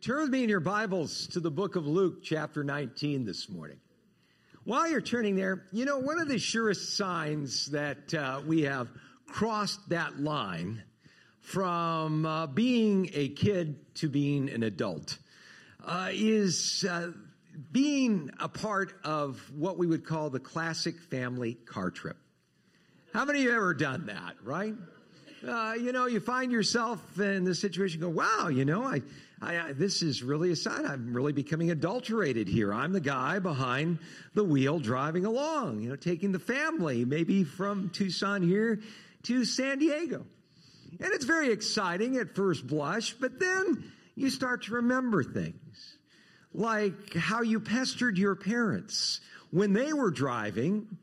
Turn with me in your Bibles to the book of Luke, chapter 19, this morning. While you're turning there, you know, one of the surest signs that uh, we have crossed that line from uh, being a kid to being an adult uh, is uh, being a part of what we would call the classic family car trip. How many of you ever done that, right? Uh, you know, you find yourself in the situation, go, wow, you know, I, I, I, this is really a sign. I'm really becoming adulterated here. I'm the guy behind the wheel driving along, you know, taking the family maybe from Tucson here to San Diego. And it's very exciting at first blush, but then you start to remember things like how you pestered your parents when they were driving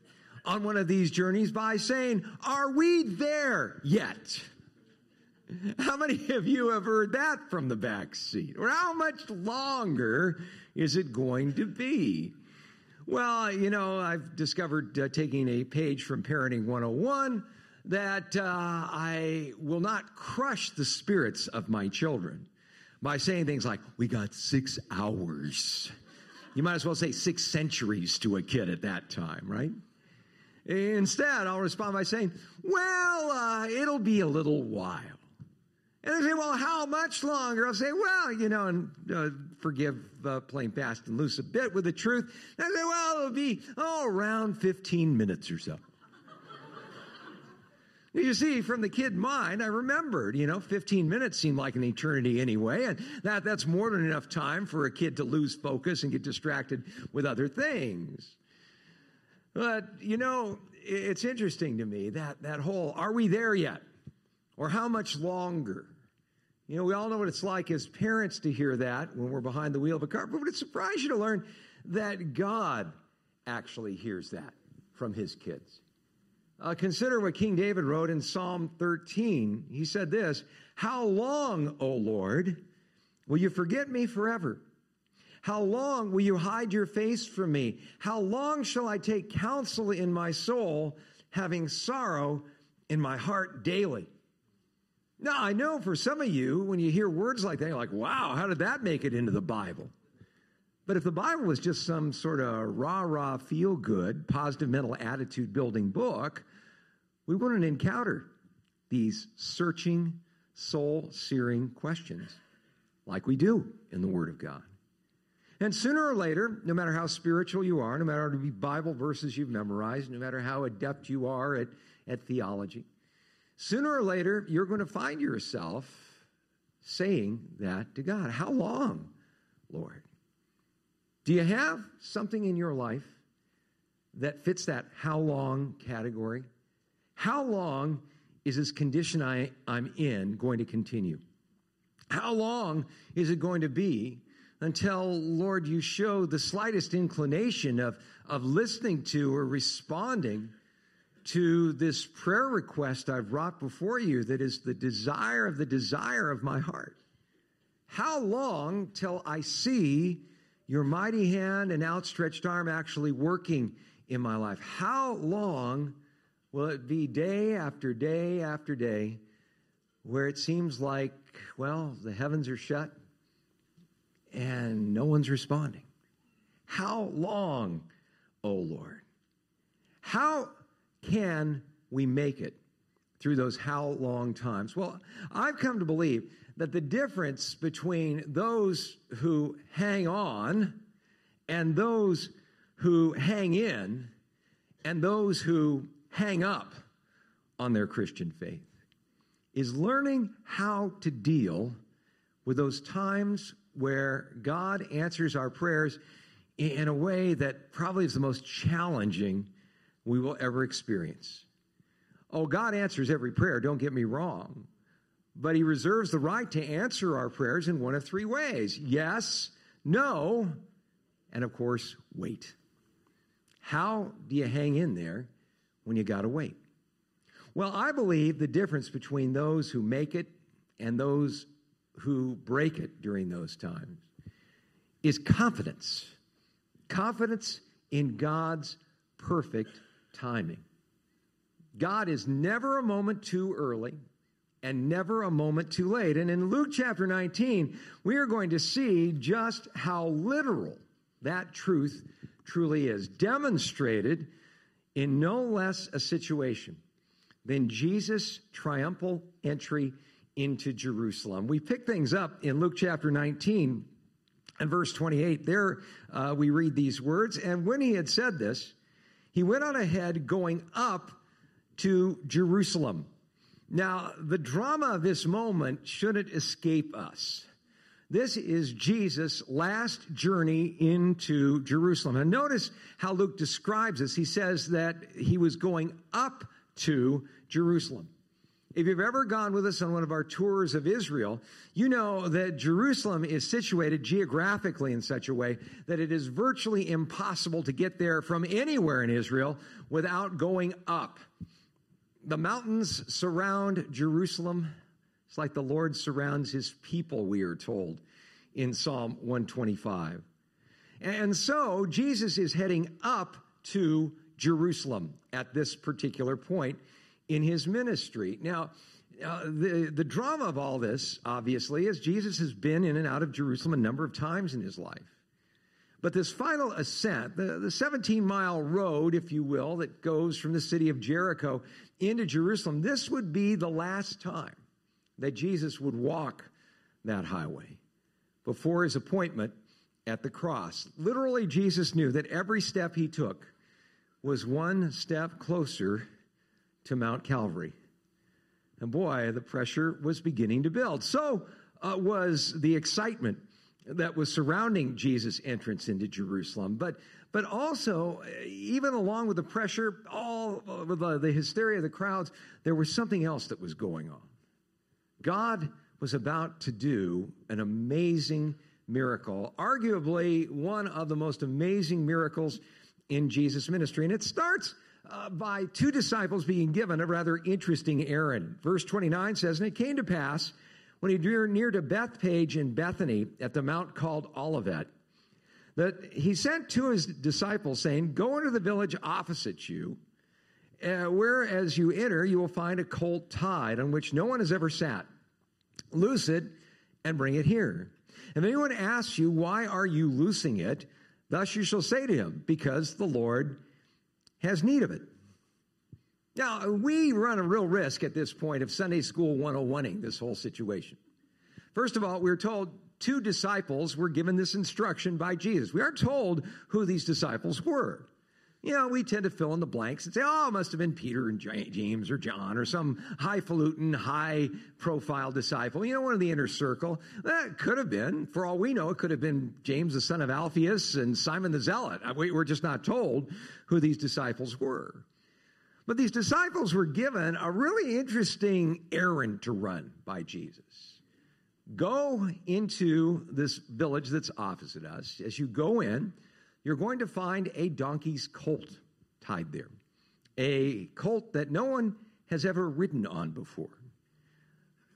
on one of these journeys by saying, Are we there yet? How many of you have heard that from the back seat? Or how much longer is it going to be? Well, you know, I've discovered uh, taking a page from Parenting 101 that uh, I will not crush the spirits of my children by saying things like, We got six hours. You might as well say six centuries to a kid at that time, right? Instead, I'll respond by saying, Well, uh, it'll be a little while. And they say, Well, how much longer? I'll say, Well, you know, and uh, forgive uh, playing fast and loose a bit with the truth. And I say, Well, it'll be, oh, around 15 minutes or so. You see, from the kid mind, I remembered, you know, 15 minutes seemed like an eternity anyway, and that, that's more than enough time for a kid to lose focus and get distracted with other things. But, you know, it's interesting to me that, that whole, are we there yet? Or how much longer? You know, we all know what it's like as parents to hear that when we're behind the wheel of a car, but would it surprise you to learn that God actually hears that from his kids? Uh, consider what King David wrote in Psalm 13. He said this How long, O Lord, will you forget me forever? How long will you hide your face from me? How long shall I take counsel in my soul, having sorrow in my heart daily? Now, I know for some of you, when you hear words like that, you're like, wow, how did that make it into the Bible? But if the Bible was just some sort of rah rah, feel good, positive mental attitude building book, we wouldn't encounter these searching, soul searing questions like we do in the Word of God. And sooner or later, no matter how spiritual you are, no matter how many Bible verses you've memorized, no matter how adept you are at, at theology, sooner or later, you're going to find yourself saying that to God. How long, Lord? Do you have something in your life that fits that how long category? How long is this condition I, I'm in going to continue? How long is it going to be until, Lord, you show the slightest inclination of, of listening to or responding to this prayer request I've brought before you that is the desire of the desire of my heart. How long till I see your mighty hand and outstretched arm actually working in my life? How long will it be day after day after day where it seems like, well, the heavens are shut, and no one's responding. How long, O oh Lord? How can we make it through those how long times? Well, I've come to believe that the difference between those who hang on and those who hang in and those who hang up on their Christian faith is learning how to deal with those times where God answers our prayers in a way that probably is the most challenging we will ever experience. Oh, God answers every prayer, don't get me wrong. But He reserves the right to answer our prayers in one of three ways yes, no, and of course, wait. How do you hang in there when you got to wait? Well, I believe the difference between those who make it and those who break it during those times is confidence. Confidence in God's perfect timing. God is never a moment too early and never a moment too late. And in Luke chapter 19, we are going to see just how literal that truth truly is, demonstrated in no less a situation than Jesus' triumphal entry into Jerusalem. We pick things up in Luke chapter 19 and verse 28. There uh, we read these words. And when he had said this, he went on ahead going up to Jerusalem. Now, the drama of this moment shouldn't escape us. This is Jesus' last journey into Jerusalem. And notice how Luke describes this. He says that he was going up to Jerusalem. If you've ever gone with us on one of our tours of Israel, you know that Jerusalem is situated geographically in such a way that it is virtually impossible to get there from anywhere in Israel without going up. The mountains surround Jerusalem. It's like the Lord surrounds his people, we are told in Psalm 125. And so Jesus is heading up to Jerusalem at this particular point in his ministry. Now, uh, the, the drama of all this, obviously, is Jesus has been in and out of Jerusalem a number of times in his life. But this final ascent, the, the 17 mile road, if you will, that goes from the city of Jericho into Jerusalem, this would be the last time that Jesus would walk that highway before his appointment at the cross. Literally, Jesus knew that every step he took was one step closer to Mount Calvary. And boy, the pressure was beginning to build. So uh, was the excitement that was surrounding Jesus' entrance into Jerusalem. But, but also, even along with the pressure, all the, the hysteria of the crowds, there was something else that was going on. God was about to do an amazing miracle, arguably one of the most amazing miracles in Jesus' ministry. And it starts uh, by two disciples being given a rather interesting errand. Verse 29 says, And it came to pass when he drew near to Bethphage in Bethany at the mount called Olivet, that he sent to his disciples, saying, Go into the village opposite you, uh, where as you enter, you will find a colt tied on which no one has ever sat. Loose it and bring it here. If anyone asks you, Why are you loosing it? Thus you shall say to him, Because the Lord has need of it. Now, we run a real risk at this point of Sunday School 101ing this whole situation. First of all, we're told two disciples were given this instruction by Jesus. We aren't told who these disciples were. You know, we tend to fill in the blanks and say, oh, it must have been Peter and James or John or some highfalutin, high profile disciple. You know, one of the inner circle. That could have been, for all we know, it could have been James, the son of Alphaeus, and Simon the Zealot. Uh, we're just not told who these disciples were. But these disciples were given a really interesting errand to run by Jesus. Go into this village that's opposite us. As you go in, you're going to find a donkey's colt tied there, a colt that no one has ever ridden on before.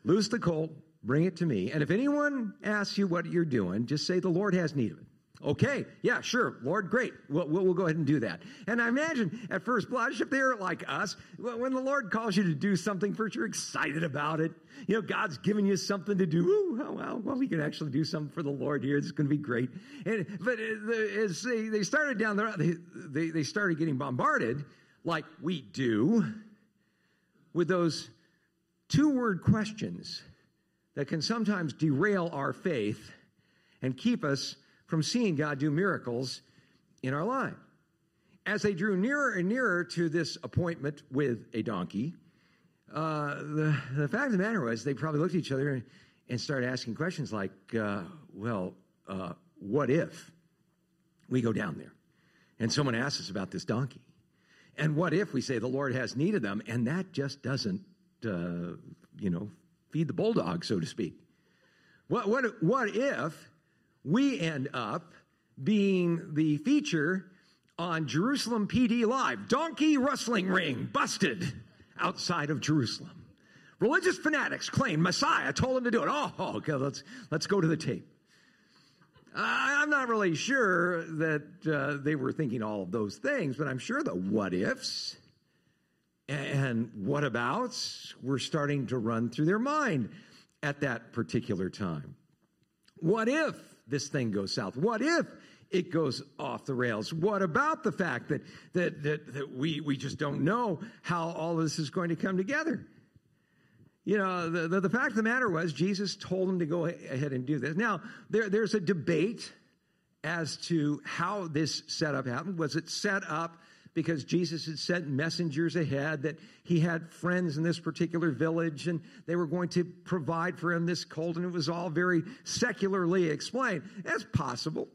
Loose the colt, bring it to me, and if anyone asks you what you're doing, just say, The Lord has need of it. Okay, yeah, sure, Lord, great. We'll, we'll, go ahead and do that. And I imagine at first blush, if they're like us, when the Lord calls you to do something first, you're excited about it. You know, God's giving you something to do. Ooh, oh, well, well, we can actually do something for the Lord here. It's going to be great. And, but uh, as they, they started down there, they, they, they started getting bombarded, like we do, with those two word questions that can sometimes derail our faith and keep us from seeing God do miracles in our life. As they drew nearer and nearer to this appointment with a donkey, uh, the, the fact of the matter was they probably looked at each other and, started asking questions like, uh, well, uh, what if we go down there and someone asks us about this donkey? And what if we say the Lord has need of them and that just doesn't, uh, you know, feed the bulldog, so to speak? What, what, what if we end up being the feature on Jerusalem PD Live. Donkey wrestling ring busted outside of Jerusalem. Religious fanatics claim Messiah told them to do it. Oh, okay, let's, let's go to the tape. I'm not really sure that uh, they were thinking all of those things, but I'm sure the what ifs and what abouts were starting to run through their mind at that particular time. What if this thing goes south? What if it goes off the rails? What about the fact that, that, that, that we, we just don't know how all this is going to come together? You know, the, the, the, fact of the matter was, Jesus told them to go ahead and do this. Now, there, there's a debate as to how this setup happened. Was it set up because Jesus had sent messengers ahead that he had friends in this particular village and they were going to provide for him this colt, and it was all very secularly explained. That's possible.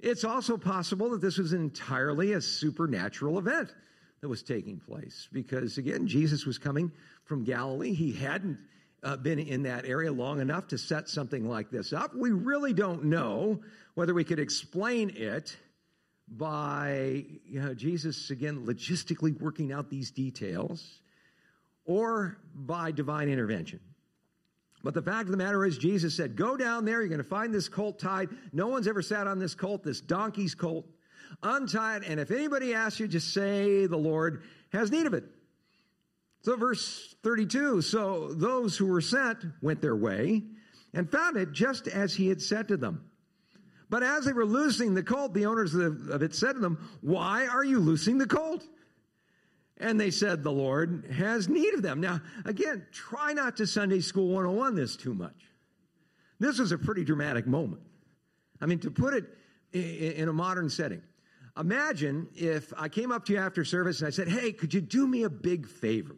It's also possible that this was entirely a supernatural event that was taking place because, again, Jesus was coming from Galilee. He hadn't uh, been in that area long enough to set something like this up. We really don't know whether we could explain it by you know, Jesus, again, logistically working out these details or by divine intervention. But the fact of the matter is, Jesus said, Go down there, you're going to find this colt tied. No one's ever sat on this colt, this donkey's colt. Untie it, and if anybody asks you, just say the Lord has need of it. So, verse 32 So those who were sent went their way and found it just as he had said to them. But as they were loosing the colt, the owners of it said to them, Why are you loosing the colt? And they said, The Lord has need of them. Now, again, try not to Sunday School 101 this too much. This was a pretty dramatic moment. I mean, to put it in a modern setting, imagine if I came up to you after service and I said, Hey, could you do me a big favor?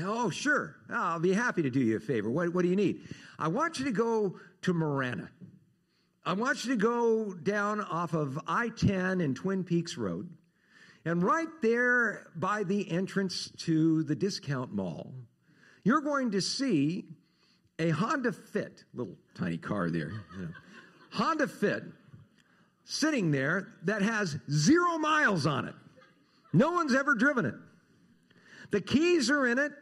Oh, sure. I'll be happy to do you a favor. What, what do you need? I want you to go to Marana. I want you to go down off of I 10 and Twin Peaks Road. And right there by the entrance to the discount mall, you're going to see a Honda Fit, little tiny car there. You know, Honda Fit sitting there that has zero miles on it. No one's ever driven it. The keys are in it.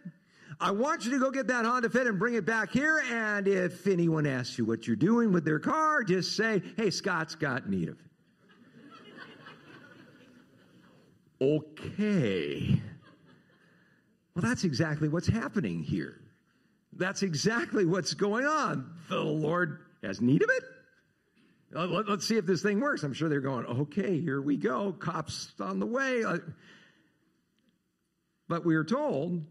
I want you to go get that Honda Fit and bring it back here. And if anyone asks you what you're doing with their car, just say, hey, Scott's got need of it. okay. Well, that's exactly what's happening here. That's exactly what's going on. The Lord has need of it. Let's see if this thing works. I'm sure they're going, okay, here we go. Cops on the way. Uh, but we are told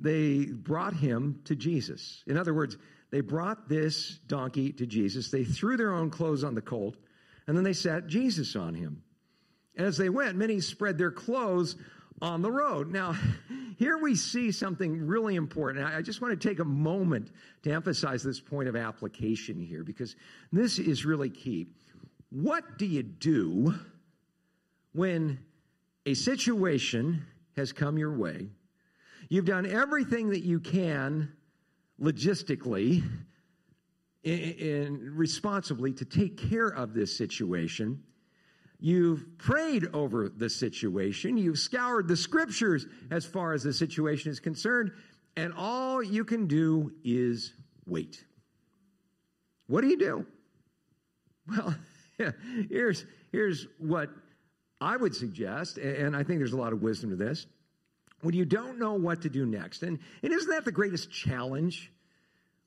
they brought him to Jesus. In other words, they brought this donkey to Jesus. They threw their own clothes on the colt, and then they sat Jesus on him. As they went, many spread their clothes on the road. Now, here we see something really important. I just want to take a moment to emphasize this point of application here because this is really key. What do you do when a situation has come your way You've done everything that you can logistically and responsibly to take care of this situation. You've prayed over the situation. You've scoured the scriptures as far as the situation is concerned. And all you can do is wait. What do you do? Well, here's, here's what I would suggest, and I think there's a lot of wisdom to this when you don't know what to do next. And, and isn't that the greatest challenge?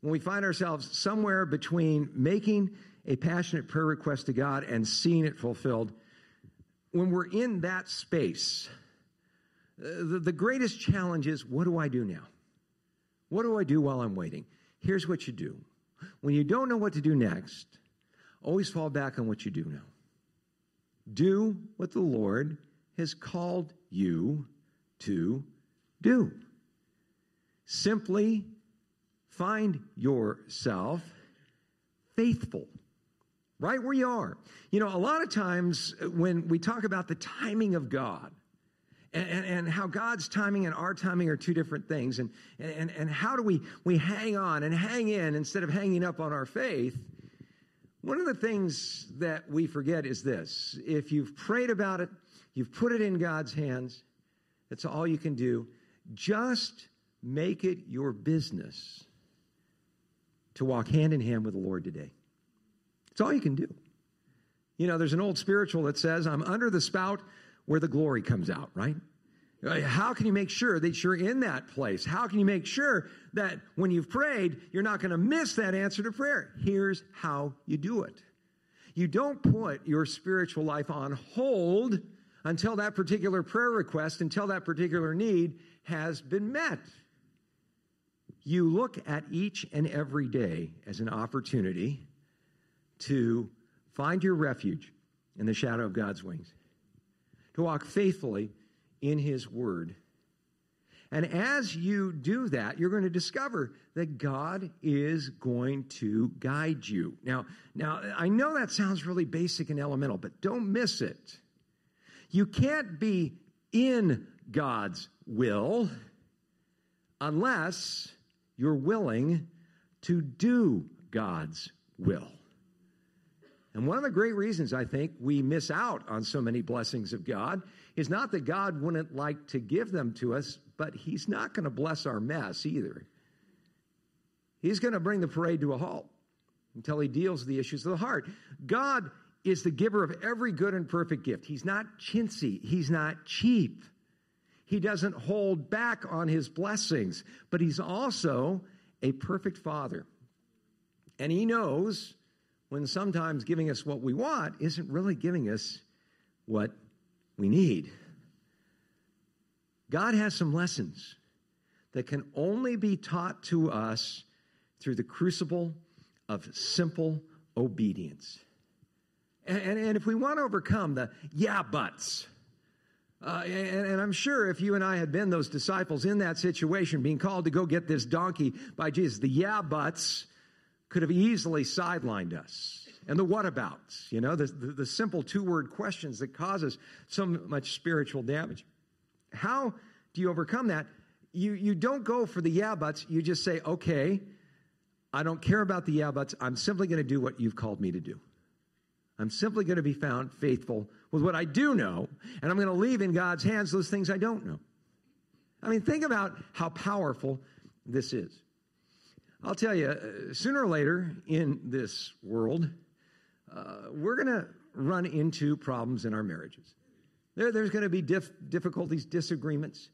When we find ourselves somewhere between making a passionate prayer request to God and seeing it fulfilled, when we're in that space, uh, the, the greatest challenge is what do I do now? What do I do while I'm waiting? Here's what you do. When you don't know what to do next, always fall back on what you do know. Do what the Lord has called you to do. Simply find yourself faithful right where you are. You know, a lot of times when we talk about the timing of God, and, and, how God's timing and our timing are two different things. And, and, and how do we, we hang on and hang in instead of hanging up on our faith? One of the things that we forget is this if you've prayed about it, you've put it in God's hands, that's all you can do. Just make it your business to walk hand in hand with the Lord today. It's all you can do. You know, there's an old spiritual that says, I'm under the spout where the glory comes out, right? How can you make sure that you're in that place? How can you make sure that when you've prayed, you're not going to miss that answer to prayer? Here's how you do it. You don't put your spiritual life on hold until that particular prayer request, until that particular need has been met. You look at each and every day as an opportunity to find your refuge in the shadow of God's wings, to walk faithfully in His Word. And as you do that, you're going to discover that God is going to guide you. Now, now I know that sounds really basic and elemental, but don't miss it. You can't be in God's will unless you're willing to do God's will. And one of the great reasons I think we miss out on so many blessings of God is not that God wouldn't like to give them to us, but He's not going to bless our mess either. He's going to bring the parade to a halt until He deals with the issues of the heart. God is the giver of every good and perfect gift. He's not chintzy, He's not cheap. He doesn't hold back on His blessings, but He's also a perfect Father. And He knows when sometimes giving us what we want isn't really giving us what we need. God has some lessons that can only be taught to us through the crucible of simple obedience. And, and, if we want to overcome the yeah buts, uh, and, and, I'm sure if you and I had been those disciples in that situation, being called to go get this donkey by Jesus, the yeah buts could have easily sidelined us. And the whatabouts, you know, the, the, the simple two word questions that cause us so much spiritual damage. How do you overcome that? You, you don't go for the yeah buts. You just say, okay, I don't care about the yeah buts. I'm simply going to do what you've called me to do. I'm simply going to be found faithful with what I do know, and I'm going to leave in God's hands those things I don't know. I mean, think about how powerful this is. I'll tell you, uh, sooner or later in this world, uh, we're going to run into problems in our marriages. There, there's going to be dif- difficulties, disagreements.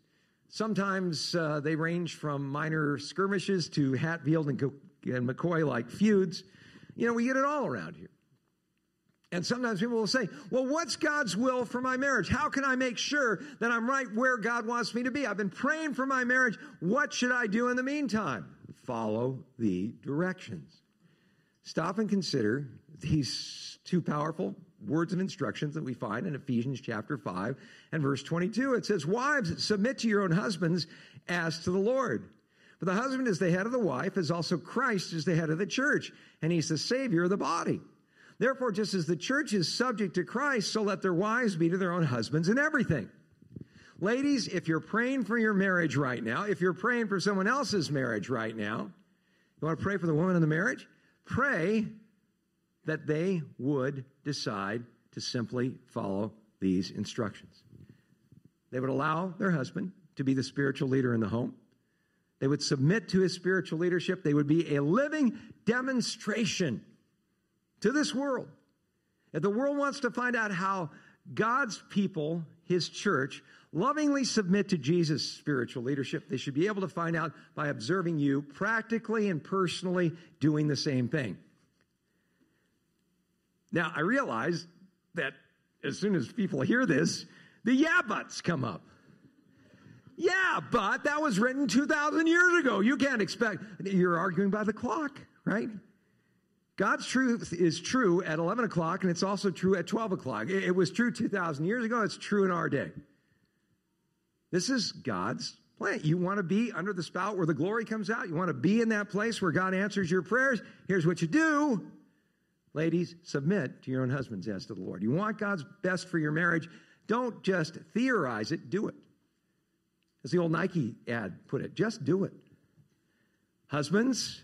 Sometimes uh, they range from minor skirmishes to Hatfield and, Co- and McCoy like feuds. You know, we get it all around here. And sometimes people will say, Well, what's God's will for my marriage? How can I make sure that I'm right where God wants me to be? I've been praying for my marriage. What should I do in the meantime? follow the directions. Stop and consider these two powerful words of instructions that we find in Ephesians chapter 5 and verse 22. It says, Wives, submit to your own husbands as to the Lord. For the husband is the head of the wife, as also Christ is the head of the church, and he's the Savior of the body. Therefore, just as the church is subject to Christ, so let their wives be to their own husbands in everything. Ladies, if you're praying for your marriage right now, if you're praying for someone else's marriage right now, you want to pray for the woman in the marriage? Pray that they would decide to simply follow these instructions. They would allow their husband to be the spiritual leader in the home. They would submit to his spiritual leadership. They would be a living demonstration to this world. If the world wants to find out how God's people, his church, lovingly submit to Jesus' spiritual leadership, they should be able to find out by observing you practically and personally doing the same thing. Now, I realize that as soon as people hear this, the yeah buts come up. Yeah, but that was written 2,000 years ago. You can't expect, you're arguing by the clock, right? God's truth is true at 11 o'clock, and it's also true at 12 o'clock. It was true 2,000 years ago, it's true in our day. This is God's plan. You want to be under the spout where the glory comes out? You want to be in that place where God answers your prayers? Here's what you do. Ladies, submit to your own husbands as to the Lord. You want God's best for your marriage? Don't just theorize it, do it. As the old Nike ad put it, just do it. Husbands,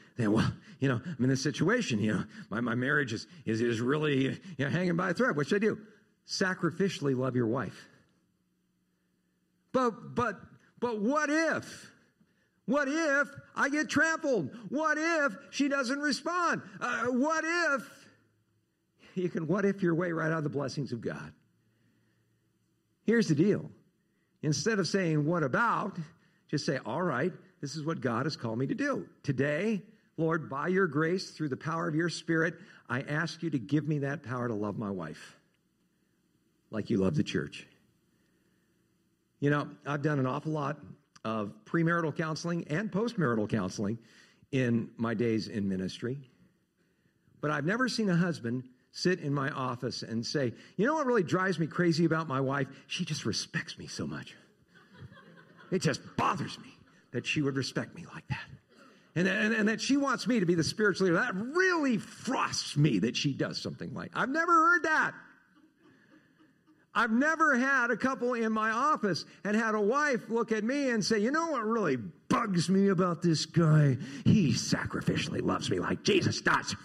well, you know, I'm in this situation, you know, my, my marriage is, is, is really you know, hanging by a thread. What should I do? Sacrificially love your wife. But, but, but what if? What if I get trampled? What if she doesn't respond? Uh, what if? You can what if your way right out of the blessings of God. Here's the deal. Instead of saying, what about? Just say, all right, this is what God has called me to do. Today, Lord, by your grace, through the power of your Spirit, I ask you to give me that power to love my wife like you love the church. You know, I've done an awful lot of premarital counseling and postmarital counseling in my days in ministry. But I've never seen a husband sit in my office and say, You know what really drives me crazy about my wife? She just respects me so much. It just bothers me that she would respect me like that. And, and, and, that she wants me to be the spiritual leader. That really frosts me that she does something like I've never heard that. I've never had a couple in my office and had a wife look at me and say, you know what really bugs me about this guy? He sacrificially loves me like Jesus does.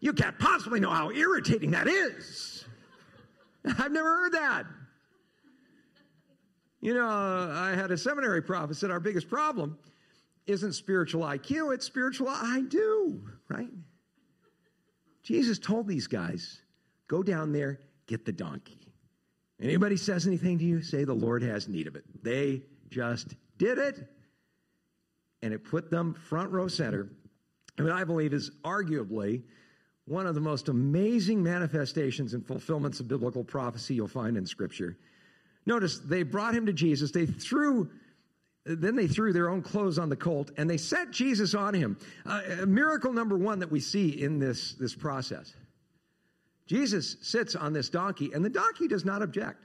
You can't possibly know how irritating that is. I've never heard that. You know, I had a seminary prof said our biggest problem isn't spiritual IQ, it's spiritual I do, right? Jesus told these guys, go down there, get the donkey. Anybody says anything to you, say the Lord has need of it. They just did it, and it put them front row center. What I believe is arguably one of the most amazing manifestations and fulfillments of biblical prophecy you'll find in Scripture. Notice they brought him to Jesus. They threw, then they threw their own clothes on the colt and they set Jesus on him. Uh, miracle number one that we see in this, this process. Jesus sits on this donkey and the donkey does not object.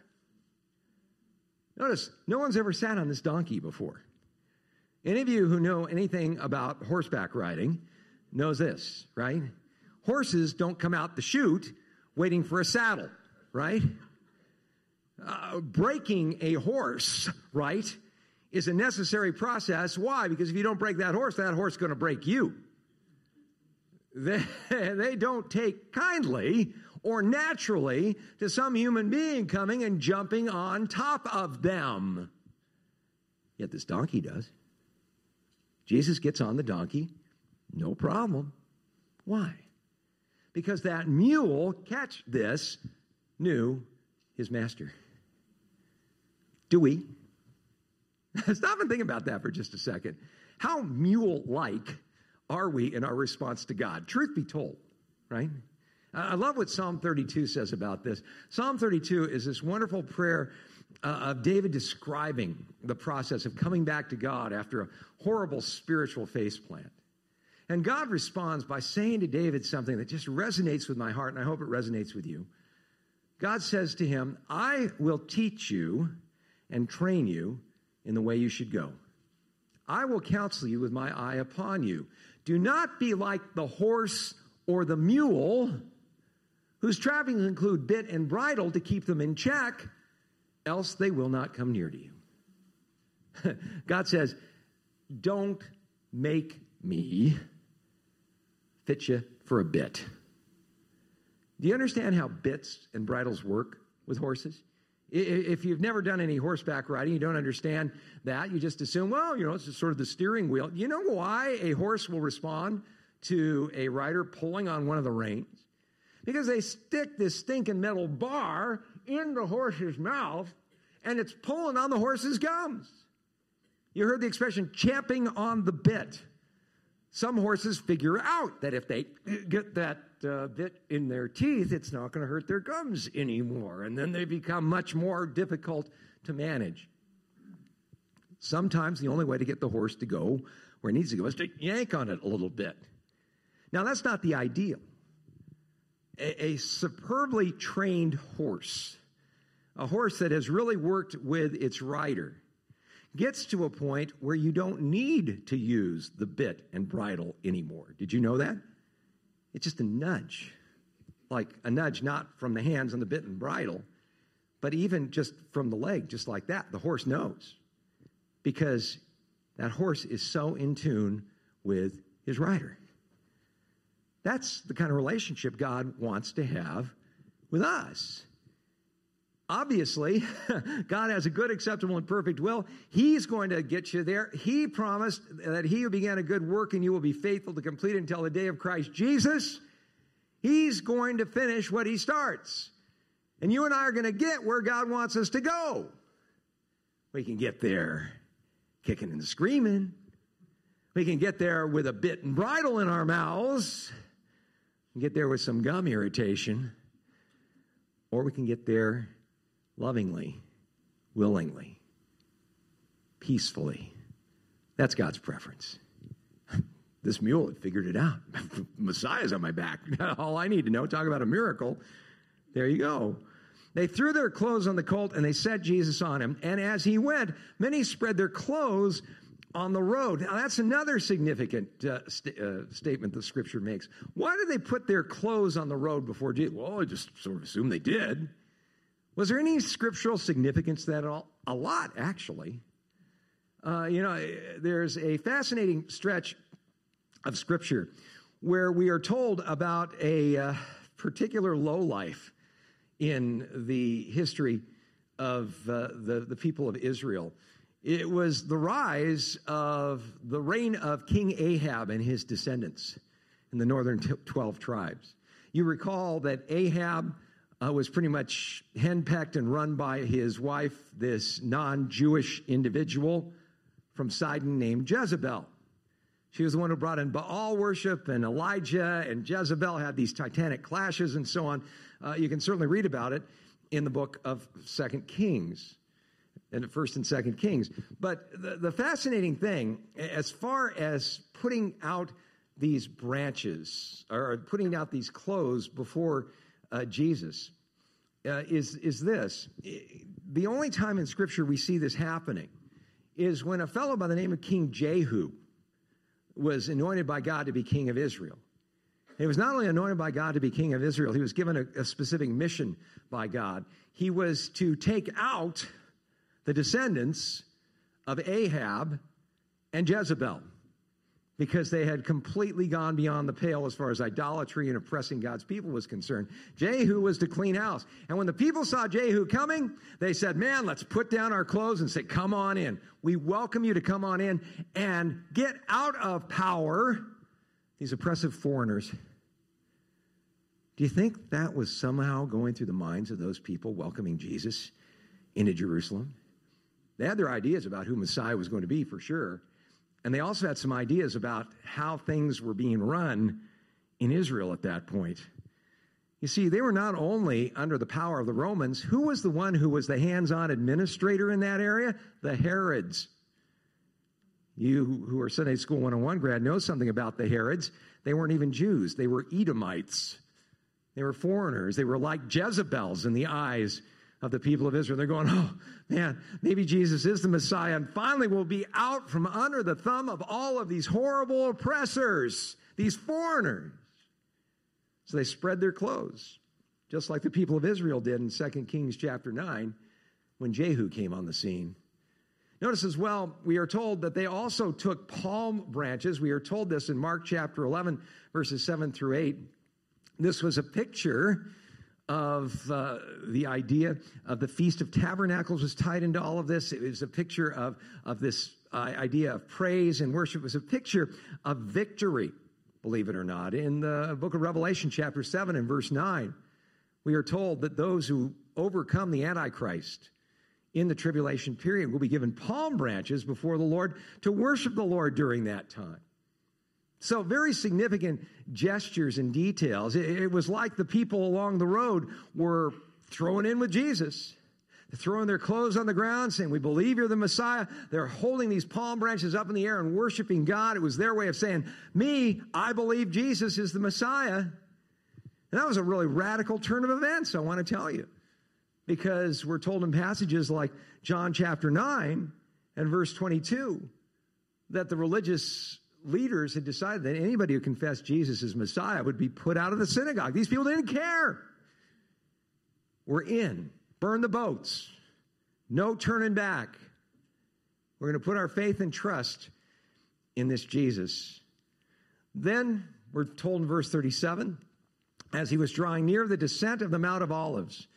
Notice, no one's ever sat on this donkey before. Any of you who know anything about horseback riding knows this, right? Horses don't come out the chute waiting for a saddle, right? Uh, breaking a horse, right, is a necessary process. Why? Because if you don't break that horse, that horse is going to break you. They, they don't take kindly or naturally to some human being coming and jumping on top of them. Yet this donkey does. Jesus gets on the donkey, no problem. Why? because that mule, catch this, knew his master. Do we? Stop and think about that for just a second. How mule like are we in our response to God? Truth be told, right? I love what Psalm 32 says about this. Psalm 32 is this wonderful prayer uh, of David describing the process of coming back to God after a horrible spiritual faceplant. And God responds by saying to David something that just resonates with my heart, and I hope it resonates with you. God says to him, I will teach you and train you in the way you should go. I will counsel you with my eye upon you. Do not be like the horse or the mule, whose trappings include bit and bridle to keep them in check, else they will not come near to you. God says, Don't make me fit you for a bit. Do you understand how bits and bridles work with horses? If you've never done any horseback riding, you don't understand that. You just assume, well, you know, it's sort of the steering wheel. You know why a horse will respond to a rider pulling on one of the reins? Because they stick this stinking metal bar in the horse's mouth and it's pulling on the horse's gums. You heard the expression champing on the bit. Some horses figure out that if they get that uh, bit in their teeth, it's not going to hurt their gums anymore. And then they become much more difficult to manage. Sometimes the only way to get the horse to go where it needs to go is to yank on it a little bit. Now, that's not the ideal. A, a superbly trained horse, a horse that has really worked with its rider, gets to a point where you don't need to use the bit and bridle anymore. Did you know that? It's just a nudge. Like a nudge not from the hands on the bit and bridle, but even just from the leg, just like that. The horse knows because That horse is so in tune with his rider. That's the kind of relationship God wants to have with us. Obviously, God has a good, acceptable, and perfect will. He's going to get you there. He promised that He who began a good work and you will be faithful to complete until the day of Christ Jesus. He's going to finish what He starts. And you and I are going to get where God wants us to go. We can get there kicking and screaming. We can get there with a bit and bridle in our mouths. We can get there with some gum irritation. Or we can get there lovingly, willingly, peacefully. That's God's preference. This mule had figured it out. Messiah's on my back. All I need to know, talk about a miracle. There you go. They threw their clothes on the colt and they set Jesus on him. And as he went, many spread their clothes on the road. Now, that's another significant uh, st- uh, statement the scripture makes. Why did they put their clothes on the road before Jesus? Well, I just sort of assume they did. Was there any scriptural significance to that at all? A lot, actually. Uh, you know, there's a fascinating stretch of scripture where we are told about a uh, particular low life in the history of uh, the, the people of Israel. It was the rise of the reign of King Ahab and his descendants in the northern 12 tribes. You recall that Ahab uh, was pretty much henpecked and run by his wife, this non Jewish individual from Sidon named Jezebel. She was the one who brought in Baal worship, and Elijah and Jezebel had these titanic clashes and so on. Uh, you can certainly read about it in the book of Second Kings, and First and Second Kings. But the, the fascinating thing, as far as putting out these branches or putting out these clothes before uh, Jesus, uh, is is this: the only time in Scripture we see this happening is when a fellow by the name of King Jehu was anointed by God to be king of Israel. He was not only anointed by God to be king of Israel, he was given a, a specific mission by God. He was to take out the descendants of Ahab and Jezebel because they had completely gone beyond the pale as far as idolatry and oppressing God's people was concerned. Jehu was to clean house. And when the people saw Jehu coming, they said, Man, let's put down our clothes and say, Come on in. We welcome you to come on in and get out of power these oppressive foreigners. Do you think that was somehow going through the minds of those people welcoming Jesus into Jerusalem? They had their ideas about who Messiah was going to be for sure. And they also had some ideas about how things were being run in Israel at that point. You see, they were not only under the power of the Romans, who was the one who was the hands on administrator in that area? The Herods. You who are Sunday School 101 grad know something about the Herods. They weren't even Jews, they were Edomites. They were foreigners. They were like Jezebels in the eyes of the people of Israel. They're going, oh, man, maybe Jesus is the Messiah, and finally we'll be out from under the thumb of all of these horrible oppressors, these foreigners. So they spread their clothes, just like the people of Israel did in 2 Kings chapter 9 when Jehu came on the scene. Notice as well, we are told that they also took palm branches. We are told this in Mark chapter 11, verses 7 through 8. This was a picture of uh, the idea of the Feast of Tabernacles was tied into all of this. It was a picture of, of this uh, idea of praise and worship. It was a picture of victory, believe it or not. In the book of Revelation, chapter 7 and verse 9, we are told that those who overcome the Antichrist in the tribulation period will be given palm branches before the Lord to worship the Lord during that time. So, very significant gestures and details. It, it, was like the people along the road were throwing in with Jesus. They're throwing their clothes on the ground, saying, We believe you're the Messiah. They're holding these palm branches up in the air and worshiping God. It was their way of saying, Me, I believe Jesus is the Messiah. And that was a really radical turn of events, I want to tell you. Because we're told in passages like John chapter 9 and verse 22 that the religious leaders had decided that anybody who confessed Jesus as Messiah would be put out of the synagogue. These people didn't care. We're in. Burn the boats. No turning back. We're going to put our faith and trust in this Jesus. Then we're told in verse 37 as he was drawing near the descent of the Mount of Olives,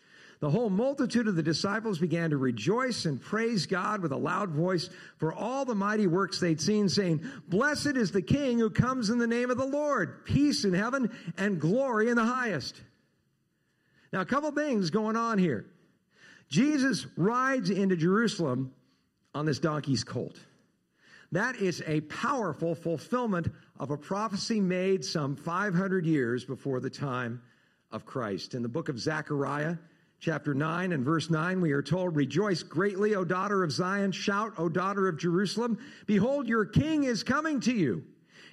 the whole multitude of the disciples began to rejoice and praise God with a loud voice for all the mighty works they'd seen, saying, Blessed is the King who comes in the name of the Lord, peace in heaven and glory in the highest. Now, a couple things going on here. Jesus rides into Jerusalem on this donkey's colt. That is a powerful fulfillment of a prophecy made some 500 years before the time of Christ. In the book of Zechariah, chapter 9 and verse 9, we are told, Rejoice greatly, O daughter of Zion. Shout, O daughter of Jerusalem. Behold, your king is coming to you.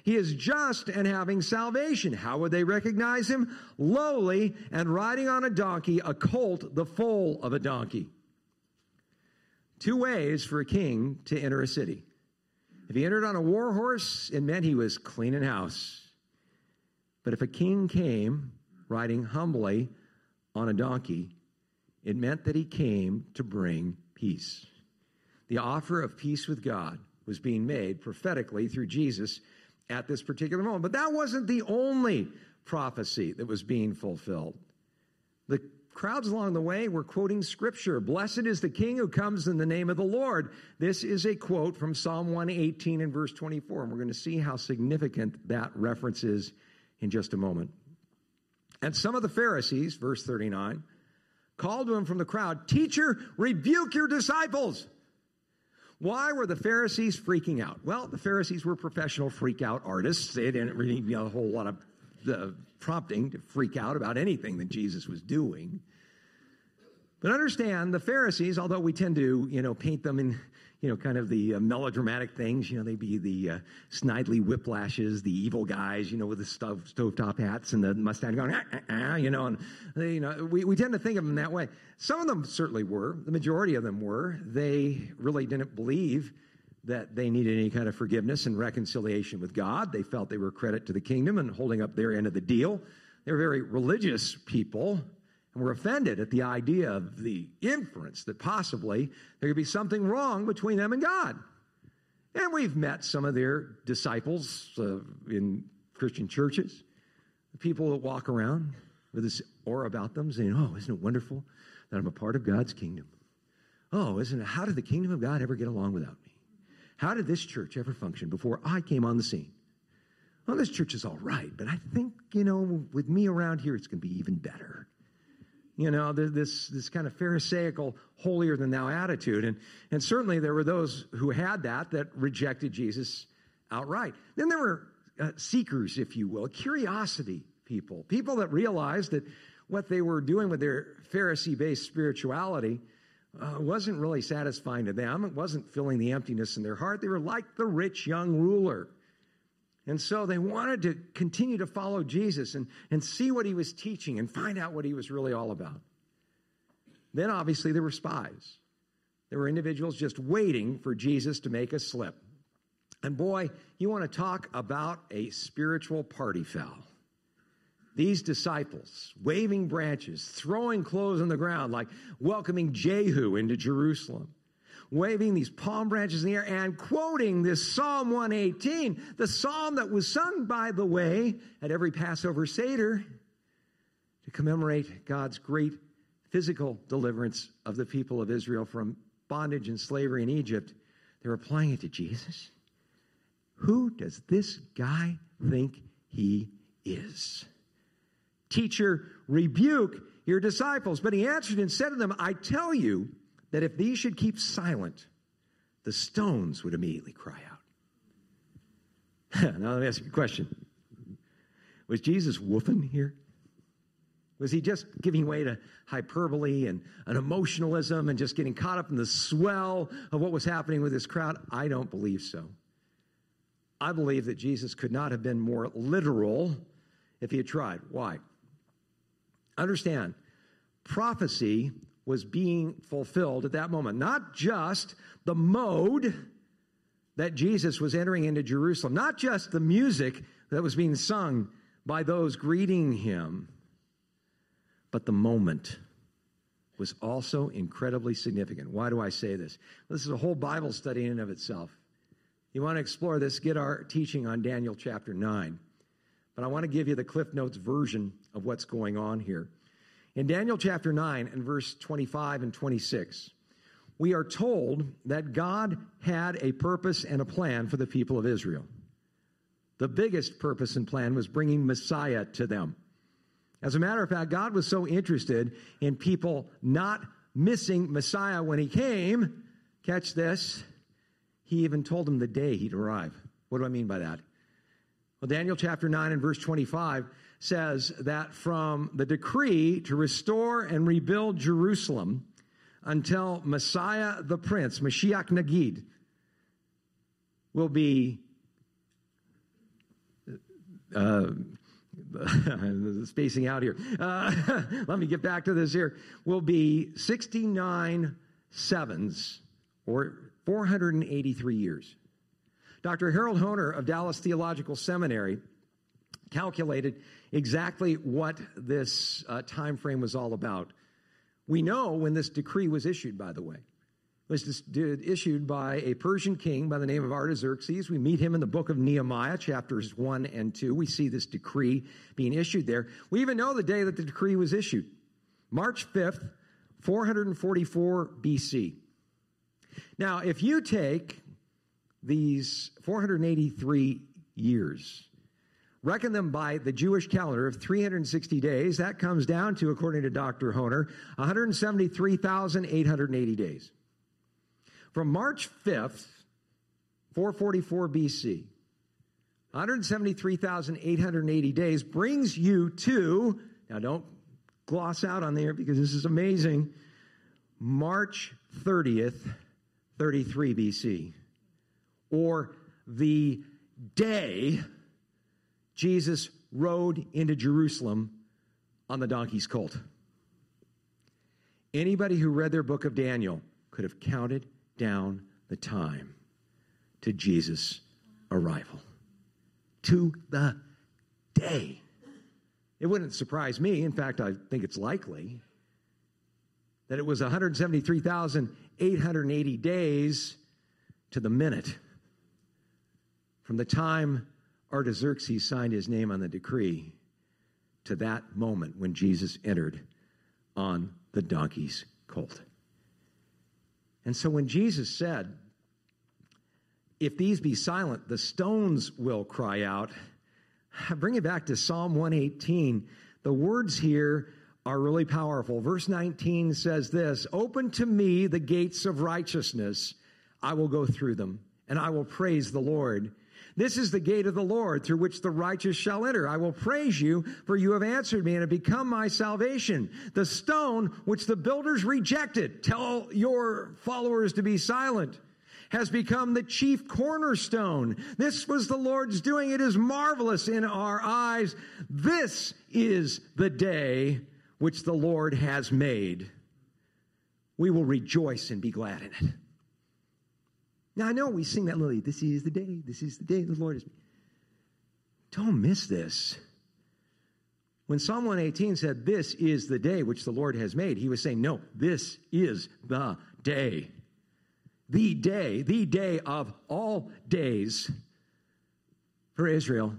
He is just and having salvation. How would they recognize him? Lowly and riding on a donkey, a colt, the foal of a donkey. Two ways for a king to enter a city. If he entered on a war horse, it meant he was cleaning house. But if a king came riding humbly on a donkey, it meant that he came to bring peace. The offer of peace with God was being made prophetically through Jesus at this particular moment. But that wasn't the only prophecy that was being fulfilled. The crowds along the way were quoting scripture Blessed is the King who comes in the name of the Lord. This is a quote from Psalm 118 and verse 24. And we're going to see how significant that reference is in just a moment. And some of the Pharisees, verse 39, called to him from the crowd, Teacher, rebuke your disciples. Why were the Pharisees freaking out? Well, the Pharisees were professional freak out artists. They didn't really need a whole lot of uh, prompting to freak out about anything that Jesus was doing. But understand, the Pharisees, although we tend to, you know, paint them in you know, kind of the uh, melodramatic things. You know, they'd be the uh, Snidely Whiplashes, the evil guys, you know, with the stove, stovetop hats and the mustache going, ah, ah, ah, you know, and they, you know, we, we tend to think of them that way. Some of them certainly were. The majority of them were. They really didn't believe that they needed any kind of forgiveness and reconciliation with God. They felt they were credit to the kingdom and holding up their end of the deal. They were very religious people and were offended at the idea of the inference that possibly there could be something wrong between them and God. And we've met some of their disciples uh, in Christian churches, people that walk around with this aura about them saying, Oh, isn't it wonderful that I'm a part of God's kingdom? Oh, isn't it? How did the kingdom of God ever get along without me? How did this church ever function before I came on the scene? Well, this church is all right, but I think, you know, with me around here, it's going to be even better you know, this, this kind of Pharisaical, holier than thou attitude. And, and certainly there were those who had that that rejected Jesus outright. Then there were uh, seekers, if you will, curiosity people, people that realized that what they were doing with their Pharisee based spirituality uh, wasn't really satisfying to them. It wasn't filling the emptiness in their heart. They were like the rich young ruler and so they wanted to continue to follow Jesus and, and see what he was teaching and find out what he was really all about. Then obviously there were spies. There were individuals just waiting for Jesus to make a slip. And boy, you want to talk about a spiritual party foul. These disciples waving branches, throwing clothes on the ground, like welcoming Jehu into Jerusalem waving these palm branches in the air and quoting this Psalm 118, the psalm that was sung, by the way, at every Passover Seder to commemorate God's great physical deliverance of the people of Israel from bondage and slavery in Egypt. They're applying it to Jesus. Who does this guy think he is? Teacher, rebuke your disciples. But he answered and said to them, I tell you, that if these should keep silent, the stones would immediately cry out. now, let me ask you a question Was Jesus woofing here? Was he just giving way to hyperbole and an emotionalism and just getting caught up in the swell of what was happening with this crowd? I don't believe so. I believe that Jesus could not have been more literal if he had tried. Why? Understand, prophecy was being fulfilled at that moment. Not just the mode that Jesus was entering into Jerusalem, not just the music that was being sung by those greeting him, but the moment was also incredibly significant. Why do I say this? This is a whole Bible study in and of itself. You want to explore this, get our teaching on Daniel chapter 9. But I want to give you the Cliff Notes version of what's going on here. In Daniel chapter 9 and verse 25 and 26, we are told that God had a purpose and a plan for the people of Israel. The biggest purpose and plan was bringing Messiah to them. As a matter of fact, God was so interested in people not missing Messiah when he came. Catch this. He even told them the day he'd arrive. What do I mean by that? Well, Daniel chapter 9 and verse 25 says that from the decree to restore and rebuild Jerusalem until Messiah the Prince, Mashiach Nagid, will be uh, spacing out here. Uh, let me get back to this here. Will be 69 sevens or 483 years. Dr. Harold Hoehner of Dallas Theological Seminary calculated exactly what this uh, time frame was all about. We know when this decree was issued, by the way. It was issued by a Persian king by the name of Artaxerxes. We meet him in the book of Nehemiah, chapters 1 and 2. We see this decree being issued there. We even know the day that the decree was issued March 5th, 444 BC. Now, if you take these 483 years Reckon them by the Jewish calendar of 360 days. That comes down to, according to Dr. Hoehner, 173,880 days. From March 5th, 444 BC, 173,880 days brings you to, now don't gloss out on there because this is amazing, March 30th, 33 BC, or the day Jesus rode into Jerusalem on the donkey's colt. Anybody who read their book of Daniel could have counted down the time to Jesus' arrival. To the day. It wouldn't surprise me. In fact, I think it's likely that it was 173,880 days to the minute from the time Artaxerxes signed his name on the decree to that moment when Jesus entered on the donkey's colt. And so when Jesus said, If these be silent, the stones will cry out, bring it back to Psalm 118. The words here are really powerful. Verse 19 says this Open to me the gates of righteousness, I will go through them, and I will praise the Lord. This is the gate of the Lord through which the righteous shall enter. I will praise you, for you have answered me and have become my salvation. The stone which the builders rejected, tell your followers to be silent, has become the chief cornerstone. This was the Lord's doing. It is marvelous in our eyes. This is the day which the Lord has made. We will rejoice and be glad in it. Now, I know we sing that lily, this is the day, this is the day the Lord is. Don't miss this. When Psalm 118 said, This is the day which the Lord has made, he was saying, No, this is the day. The day, the day of all days for Israel.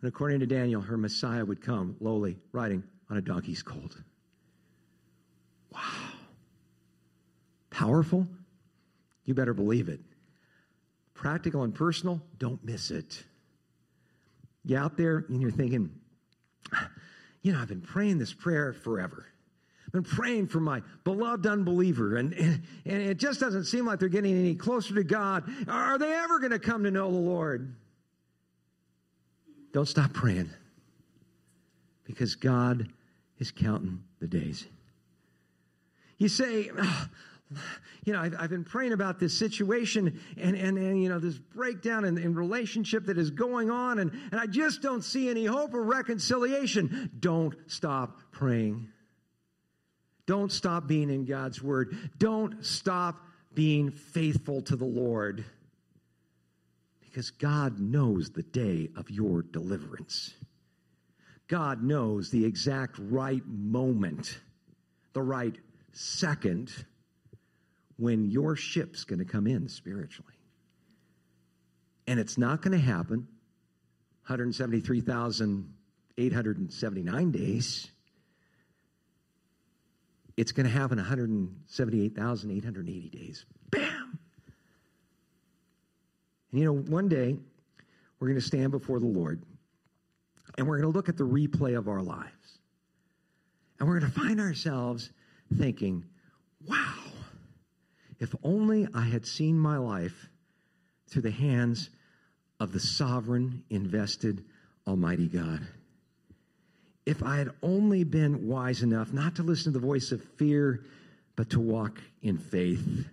And according to Daniel, her Messiah would come lowly, riding on a donkey's colt. Wow. Powerful, you better believe it. Practical and personal, don't miss it. You out there and you're thinking, you know, I've been praying this prayer forever. I've been praying for my beloved unbeliever, and, and, and it just doesn't seem like they're getting any closer to God. Are they ever going to come to know the Lord? Don't stop praying because God is counting the days. You say, you know, I've, I've, been praying about this situation and, and, and you know, this breakdown in, in relationship that is going on, and, and I just don't see any hope of reconciliation. Don't stop praying. Don't stop being in God's Word. Don't stop being faithful to the Lord. Because God knows the day of your deliverance. God knows the exact right moment the right second when your ship's going to come in spiritually. And it's not going to happen 173,879 days. It's going to happen 178,880 days. Bam! And you know, one day we're going to stand before the Lord and we're going to look at the replay of our lives. And we're going to find ourselves thinking, wow, if only I had seen my life through the hands of the sovereign, invested, Almighty God. If I had only been wise enough not to listen to the voice of fear, but to walk in faith.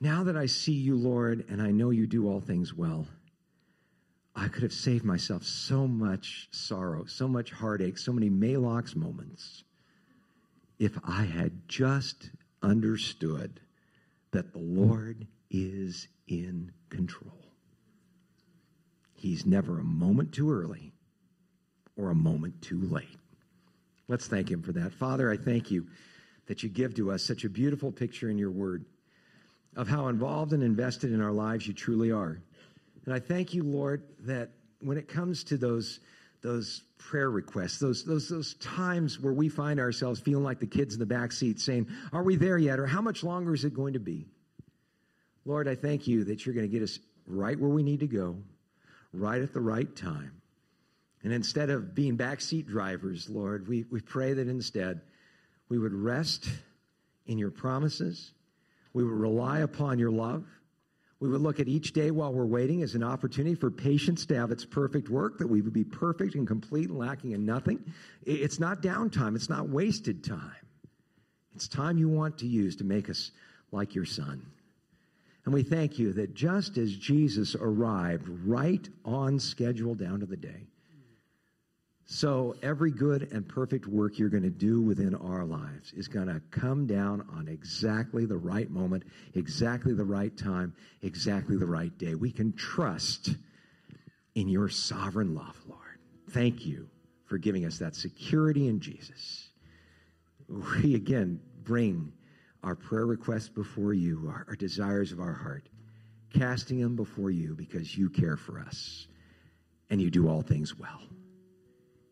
Now that I see you, Lord, and I know you do all things well, I could have saved myself so much sorrow, so much heartache, so many Maalox moments if I had just understood that the Lord is in control. He's never a moment too early or a moment too late. Let's thank Him for that. Father, I thank you that you give to us such a beautiful picture in your word of how involved and invested in our lives you truly are. And I thank you, Lord, that when it comes to those those prayer requests, those, those, those times where we find ourselves feeling like the kids in the back seat saying, Are we there yet? Or how much longer is it going to be? Lord, I thank you that you're going to get us right where we need to go, right at the right time. And instead of being backseat drivers, Lord, we, we pray that instead we would rest in your promises, we would rely upon your love we would look at each day while we're waiting as an opportunity for patience to have its perfect work, that we would be perfect and complete and lacking in nothing. It's not downtime, it's not wasted time. It's time you want to use to make us like your son. And we thank you that just as Jesus arrived right on schedule down to the day, so, every good and perfect work you're going to do within our lives is going to come down on exactly the right moment, exactly the right time, exactly the right day. We can trust in your sovereign love, Lord. Thank you for giving us that security in Jesus. We again bring our prayer requests before you, our, our desires of our heart, casting them before you because you care for us and you do all things well.